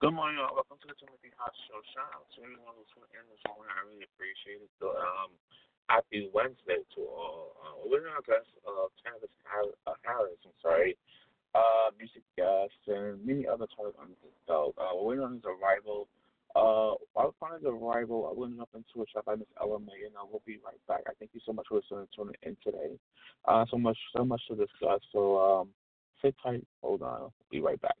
Good morning, y'all. Welcome to the Timothy Hot Show. Shout out to everyone who's in this morning. I really appreciate it. So, um, happy Wednesday to all. Uh, we're our guest, uh, Travis Harris, I'm sorry, uh, music guest, and many other topics on this belt. Uh, we're waiting on his arrival. Uh, while upon his arrival, I went up into a shot by Miss Ella May, and I will be right back. I thank you so much for tuning in today. Uh, so much, so much to discuss. So, um, sit tight. Hold on. I'll be right back.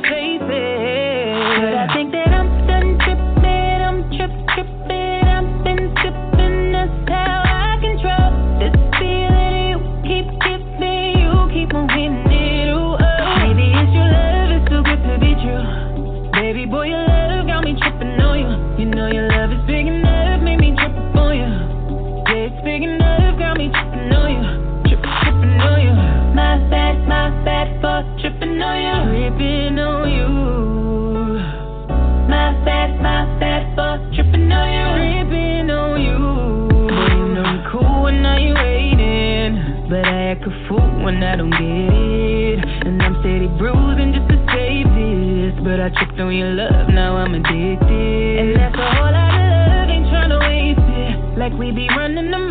don't get it. And I'm steady bruising just to save this. But I tripped on your love, now I'm addicted. And that's a whole lot of love, ain't tryna waste it. Like we be running them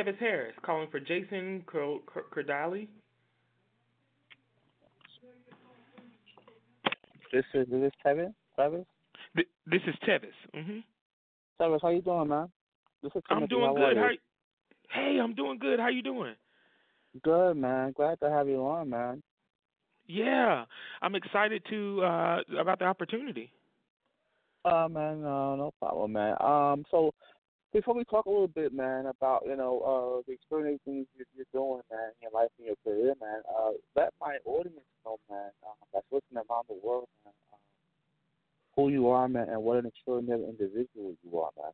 Tevis Harris calling for Jason Cardali. This is this Tevis. Tevis. This is Tevis. Mhm. Tevis, how you doing, man? This is I'm doing good. How? Hey, I'm doing good. How you doing? Good, man. Glad to have you on, man. Yeah, I'm excited to uh about the opportunity. Uh, man, uh, no problem, man. Um, so before we talk a little bit, man, about you know uh the extraordinary things you're, you're doing, man, your life and your career, man, uh, let my audience know, man, uh, that's listening around the world, man, uh, who you are, man, and what an extraordinary individual you are, man.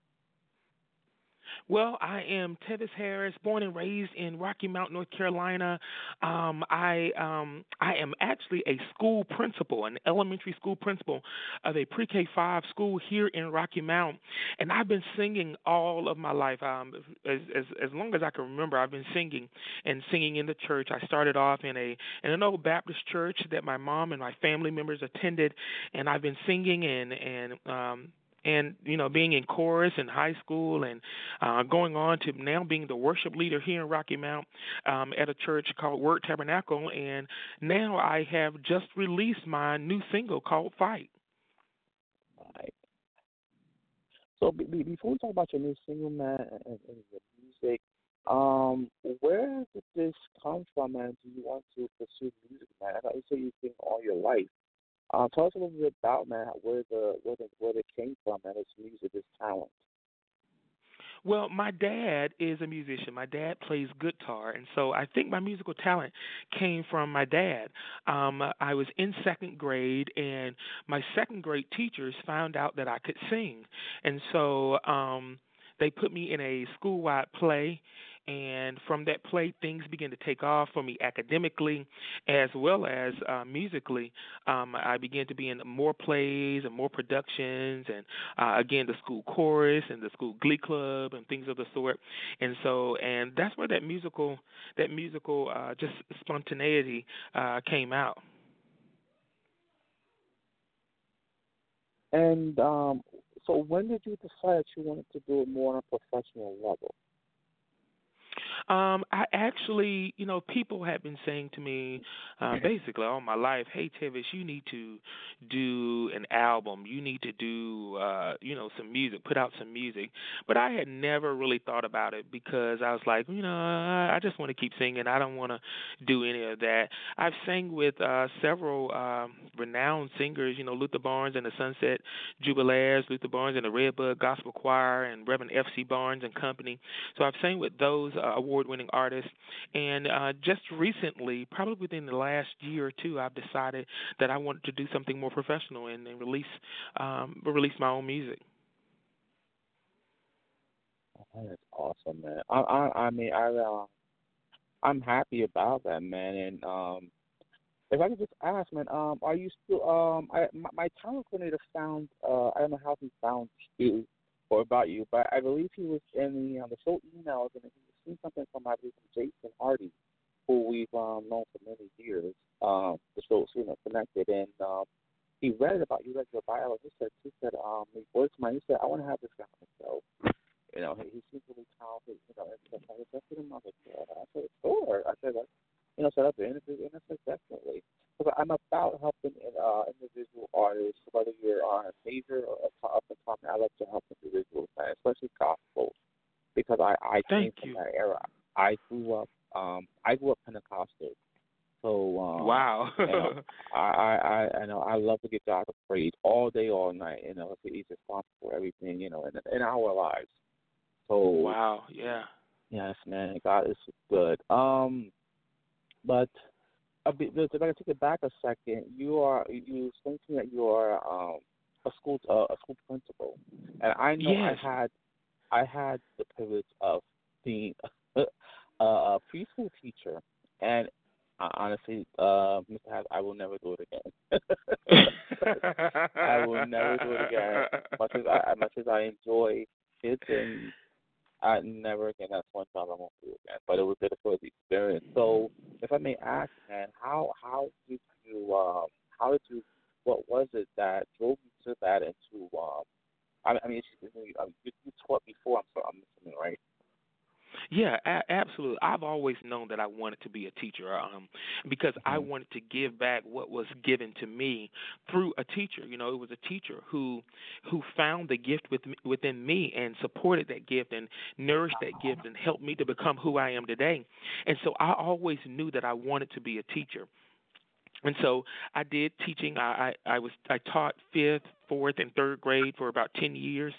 Well, I am Tevis Harris, born and raised in Rocky Mount, North Carolina. Um, I um, I am actually a school principal, an elementary school principal of a pre-K five school here in Rocky Mount, and I've been singing all of my life. Um, as, as as long as I can remember, I've been singing and singing in the church. I started off in a in an old Baptist church that my mom and my family members attended, and I've been singing and and um, and you know being in chorus in high school and uh, going on to now being the worship leader here in Rocky Mount um, at a church called Word Tabernacle, and now I have just released my new single called Fight. So before we talk about your new single, man, and, and your music, um, where did this come from, man? Do you want to pursue music, man? I thought you said you sing all your life. Uh, tell us a little bit about man where the where the where it came from and its music, its talent. Well, my dad is a musician. My dad plays guitar, and so I think my musical talent came from my dad. Um, I was in second grade, and my second grade teachers found out that I could sing, and so um, they put me in a school-wide play and from that play, things began to take off for me academically as well as uh, musically. Um, I began to be in more plays and more productions, and uh, again the school chorus and the school glee club and things of the sort. And so, and that's where that musical, that musical, uh, just spontaneity uh, came out. And um, so, when did you decide you wanted to do it more on a professional level? Um, I actually, you know, people have been saying to me uh, basically all my life, "Hey, Tevis, you need to do an album. You need to do, uh, you know, some music, put out some music." But I had never really thought about it because I was like, you know, I just want to keep singing. I don't want to do any of that. I've sang with uh, several um, renowned singers, you know, Luther Barnes and the Sunset Jubilaires, Luther Barnes and the Red Budd Gospel Choir, and Reverend F.C. Barnes and Company. So I've sang with those uh, award-winning artists, and uh, just recently, probably within the last year or two, I've decided that I wanted to do something more professional and, and release um, release my own music. Oh, that's awesome, man. I I, I mean I uh, I'm happy about that, man. And um, if I could just ask, man, um, are you still um, I my, my talent coordinator found uh, I don't know how he found you or about you, but I believe he was in the um, the show emails and he seen something from I believe Jason Hardy, who we've um, known for many years. Um, the show you know connected, and um, he read about you read your bio. He said he said um he voiced my he said I want to have this guy on the show. You know he, he seems really talented. You know and stuff. I accepted him. I was like yeah. I said sure. I said you know set up the interview, and I said definitely. Because I'm about helping uh, individual artists, whether you're on a major or up and coming. I like to help individuals, especially gospel because I I Thank came you. from that era. I grew up um I grew up Pentecostal. So um, wow, you know, I, I I know I love to get God the praise all day, all night. You know, He's responsible for everything. You know, in in our lives. So wow, yeah. Yes, man, God is good. Um, but a bit, if I can take it back a second, you are you to that you are um a school uh, a school principal, and I know Yes. I had I had the privilege of being a, a preschool teacher, and uh, honestly, uh, Mr. Hass, I will never do it again. I will never do it again. Much as I, much as I enjoy kids, and I never again. That's one job I won't do again. But it was a the experience. So, if I may ask, man, how how did you um how did you what was it that drove you to that and to um I, I mean, you, you taught before. I'm, so I'm assuming, right? Yeah, a- absolutely. I've always known that I wanted to be a teacher um, because mm-hmm. I wanted to give back what was given to me through a teacher. You know, it was a teacher who who found the gift with within me and supported that gift and nourished that gift and helped me to become who I am today. And so I always knew that I wanted to be a teacher. And so I did teaching. I, I I was I taught fifth, fourth, and third grade for about ten years,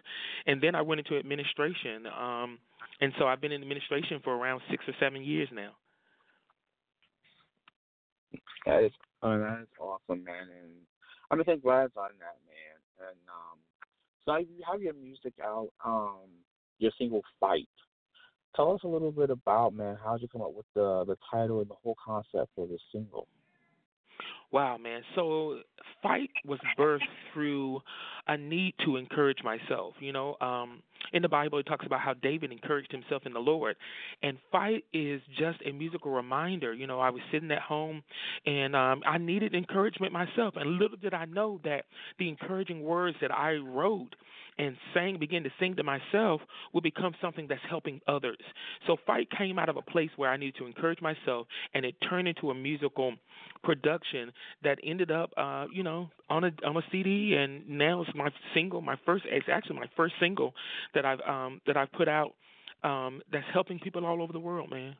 and then I went into administration. Um, and so I've been in administration for around six or seven years now. That is oh, that is awesome, man, and I'm just glad on that, man. And um, so you have your music out, um, your single "Fight." Tell us a little bit about, man. How did you come up with the the title and the whole concept for this single? Wow, man. So fight was birthed through a need to encourage myself. You know, um, in the Bible, it talks about how David encouraged himself in the Lord, and fight is just a musical reminder. You know, I was sitting at home, and um, I needed encouragement myself, and little did I know that the encouraging words that I wrote and sang, begin to sing to myself, will become something that's helping others. So fight came out of a place where I needed to encourage myself, and it turned into a musical production that ended up, uh, you know, on a on a CD, and now it's my single, my first, it's actually my first single that I've um that I've put out, um, that's helping people all over the world, man.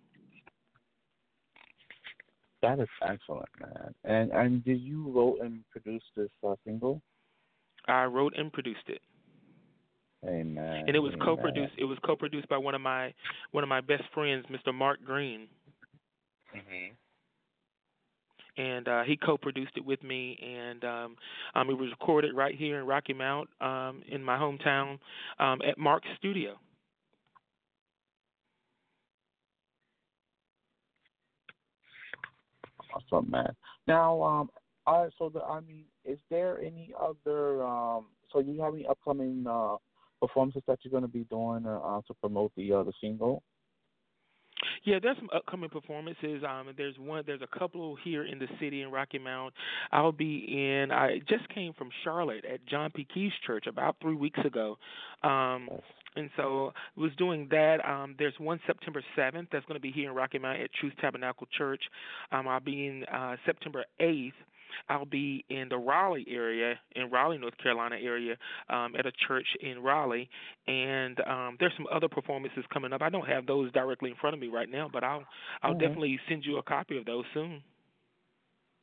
That is excellent, man. And and did you wrote and produce this uh, single? I wrote and produced it. Amen. And it was Amen. co-produced. It was co-produced by one of my one of my best friends, Mr. Mark Green. Mhm. And uh, he co-produced it with me, and um, um, it was recorded right here in Rocky Mount, um, in my hometown, um, at Mark's studio. Awesome, man. Now, um, right, so the, I mean, is there any other? Um, so you have any upcoming uh, performances that you're going to be doing uh, to promote the uh, the single? Yeah, there's some upcoming performances. Um, there's one. There's a couple here in the city in Rocky Mount. I'll be in. I just came from Charlotte at John P. Kee's church about three weeks ago. Um, and so was doing that. Um, there's one September 7th that's going to be here in Rocky Mount at Truth Tabernacle Church. Um, I'll be in uh, September 8th I'll be in the Raleigh area, in Raleigh, North Carolina area, um, at a church in Raleigh, and um, there's some other performances coming up. I don't have those directly in front of me right now, but I'll I'll mm-hmm. definitely send you a copy of those soon.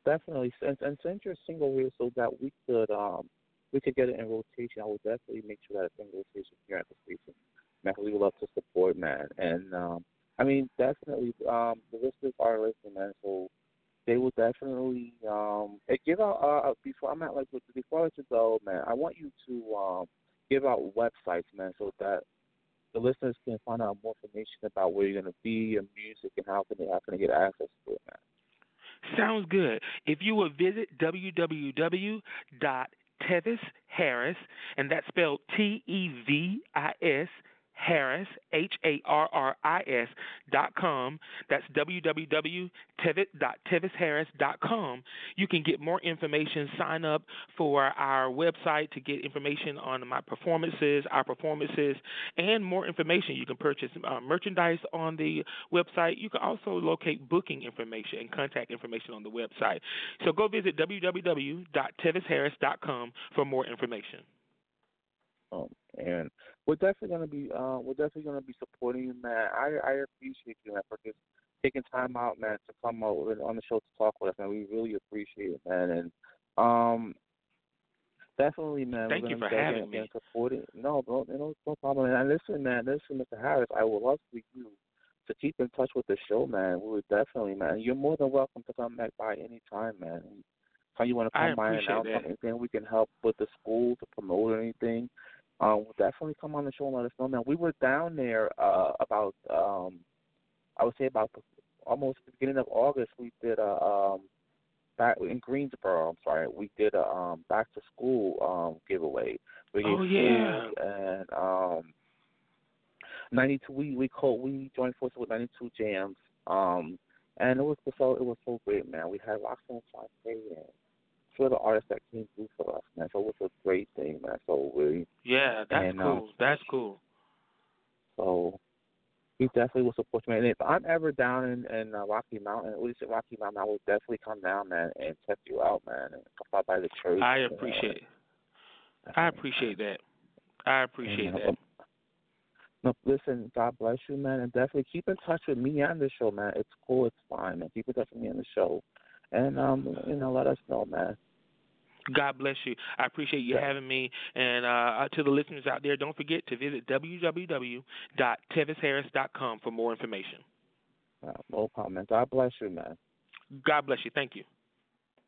Definitely, and, and send your single here so that we could um we could get it in rotation. I will definitely make sure that it's in rotation here at the station. Man, we would love to support, man, and um I mean definitely um the listeners are listening, man. So they will definitely um give out uh, uh before I'm at like before I let you go, man. I want you to um give out websites, man, so that the listeners can find out more information about where you're gonna be, your music, and how can they how can they get access to it, man. Sounds good. If you will visit www.tevis and that's spelled T E V I S Harris, H A R R I S dot com. That's www.tevisharris.com. You can get more information. Sign up for our website to get information on my performances, our performances, and more information. You can purchase uh, merchandise on the website. You can also locate booking information and contact information on the website. So go visit www.tevisharris.com for more information. Um, and we're definitely gonna be uh, we're definitely gonna be supporting you, man. I I appreciate you, man, for just taking time out, man, to come out on the show to talk with us, man. We really appreciate it, man. And um, definitely, man. Thank you for having me. Supporting. No, bro, no, no problem. And listen, man, listen, Mr. Harris, I would love for you to keep in touch with the show, man. We would definitely, man. You're more than welcome to come back by any time, man. How you want to come by and announce anything we can help with the school to promote anything um, definitely come on the show and let us know, man. We were down there uh, about, um, I would say about almost the beginning of August. We did a um, back in Greensboro. I'm sorry, we did a um, back to school um, giveaway. We oh yeah. And um, 92. We we called. We joined forces with 92 Jams. Um, and it was so it was so great, man. We had Roxanne Shante and few of the artists that came through for us, man. So it was a great thing, man. So we Yeah, that's And, uh, cool. That's cool. so we definitely will support you, man. And if I'm ever down in, in uh, Rocky Mountain, at least said Rocky Mountain, I will definitely come down, man, and check you out, man, and come by the church. I appreciate it. I appreciate that. I appreciate and, uh, that. No, listen, God bless you, man, and definitely keep in touch with me on the show, man. It's cool, it's fine, man. Keep in touch with me on the show, and um, you know, let us know, man. God bless you. I appreciate you Yeah. having me. And uh, to the listeners out there, don't forget to visit www.tevisharris.com for more information. Uh, no problem. God bless you, man. God bless you. Thank you.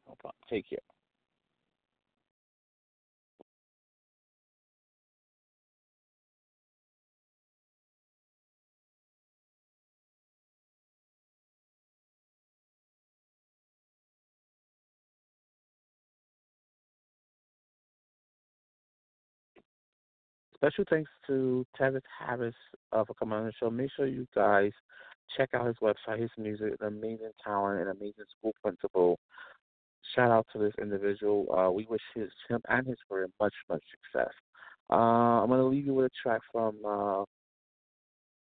No problem. Take care. Special thanks to Travis Harris uh, for coming on the show. Make sure you guys check out his website, his music, an amazing talent, an amazing school principal. Shout out to this individual. Uh, we wish his him and his career much, much success. Uh, I'm gonna leave you with a track from uh,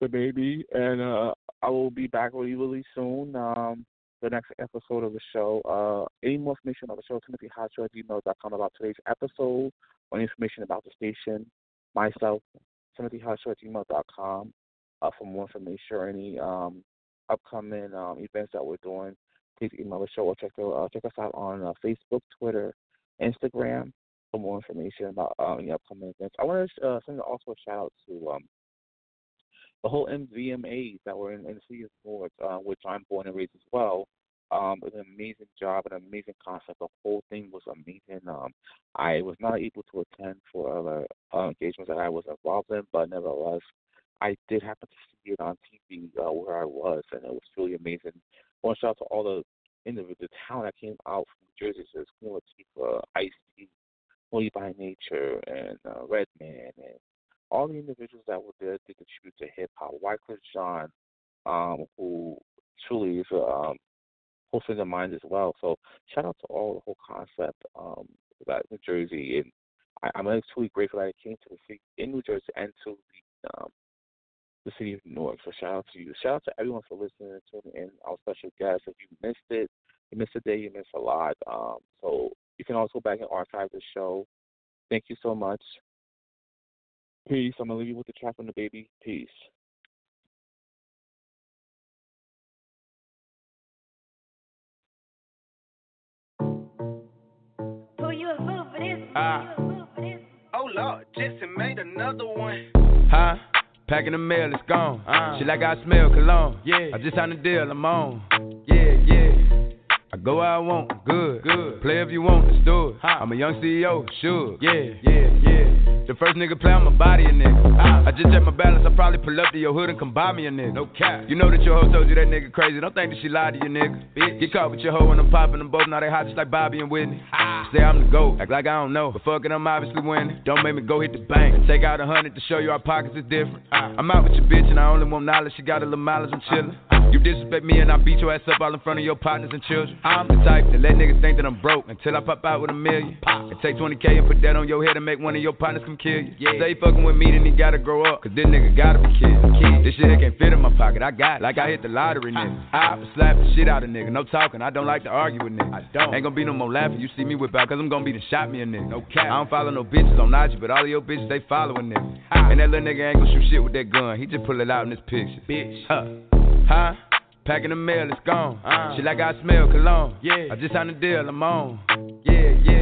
the baby, and uh, I will be back with you really soon. Um, the next episode of the show. Uh, any more information on the show, timothyhotshow at gmail.com about today's episode, or information about the station, myself, timothyhotshow at gmail.com uh, for more information or any um, upcoming um, events that we're doing. Please email the show or check, the, uh, check us out on uh, Facebook, Twitter, Instagram for more information about uh, any upcoming events. I want to uh, send also a shout out to um, the whole MVMAs that were in, in the city of uh, which I'm born and raised as well. Um, an amazing job, an amazing concept. The whole thing was amazing. Um, I was not able to attend for other uh, engagements that I was involved in, but nevertheless, I did happen to see it on TV uh, where I was, and it was really amazing. I want to shout out to all the individuals, the talent that came out from New Jersey, so Queen Latifah, Ice T, Holy by Nature, and uh, Redman, and all the individuals that were there did contribute to hip hop. Wyclef Jean, um, who truly is a um, friend of mine as well. So shout out to all the whole concept um, about New Jersey, and I, I'm truly grateful that I came to the city in New Jersey and to the um, the city of Newark. So shout out to you. Shout out to everyone for listening and tuning in. Our special guests. If you missed it, you missed a day, you missed a lot. Um, so you can also go back and archive the show. Thank you so much. Peace. I'm gonna leave you with the track from the baby. Peace. Ah. Oh Lord, Jesse made another one. Huh? Packing the mail, it's gone. Uh. Shit like I smell cologne. Yeah. I just signed a deal, I'm on. Yeah, yeah. I go where I want, good. Good. Play if you want, let's do it. Huh. I'm a young CEO, sure. Yeah. yeah, yeah. The first nigga play on my body, a nigga. Ah. I just check my balance, I probably pull up to your hood and come buy me a nigga. No cap. You know that your hoe told you that nigga crazy. Don't think that she lied to you, nigga. Bitch. Get caught with your hoe and I'm popping them both. Now they hot just like Bobby and Whitney. Ah. Say I'm the GOAT, act like I don't know. But fuck it, I'm obviously winning. Don't make me go hit the bank. and Take out a hundred to show you our pockets is different. Ah. I'm out with your bitch and I only want knowledge. She got a little mileage, I'm chillin'. You disrespect me and I beat your ass up all in front of your partners and children. I'm the type that let niggas think that I'm broke until I pop out with a million. And take 20k and put that on your head and make one of your partners kill you. Yeah. Say fucking with me, then he gotta grow up. Cause this nigga gotta be killed. This shit here can't fit in my pocket. I got it. Like I hit the lottery, nigga. I slap the shit out of nigga. No talking. I don't like to argue with niggas. I don't. Ain't gonna be no more laughing. You see me whip out, cause I'm gonna be the shot me a nigga. No cap. I don't follow no bitches on IG, but all of your bitches, they following niggas. And that little nigga ain't gonna shoot shit with that gun. He just pull it out in this picture. Bitch. Huh. Huh? Packing the mail, it's gone. Uh. Shit like I smell cologne. Yeah. I just signed a deal, I'm on. Yeah, yeah.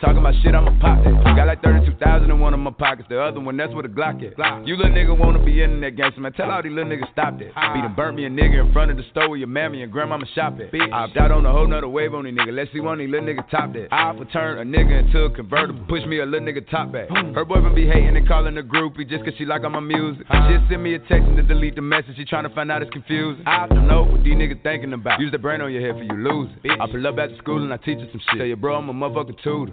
Talking about shit, I'ma pop that. Got like 32,000 in one of my pockets. The other one, that's where the Glock at. You little nigga wanna be in that gangster, man. Tell all these little niggas stop that. Be done burnt me a nigga in front of the store where your mammy and grandmama shop at. I opt out on a whole nother wave on these niggas. Let's see one of these little niggas top that. I for turn a nigga into a convertible. Push me a little nigga top back. Her boyfriend be hating and calling a groupie just cause she like all my music. She'll send me a text and to delete the message. She tryna find out it's confusing. I don't know what these niggas thinking about. Use the brain on your head for you lose it. I pull up after school and I teach her some shit. Tell your bro I'm a motherfucking tutor.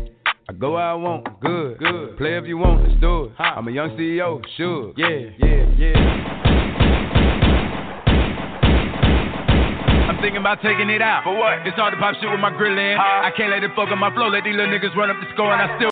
I go where I want, good, good. Play if you want, let's do it. I'm a young CEO, sure. Yeah, yeah, yeah. I'm thinking about taking it out. For what? It's hard to pop shit with my grill in. I can't let it fuck up my flow. Let these little niggas run up the score and I still.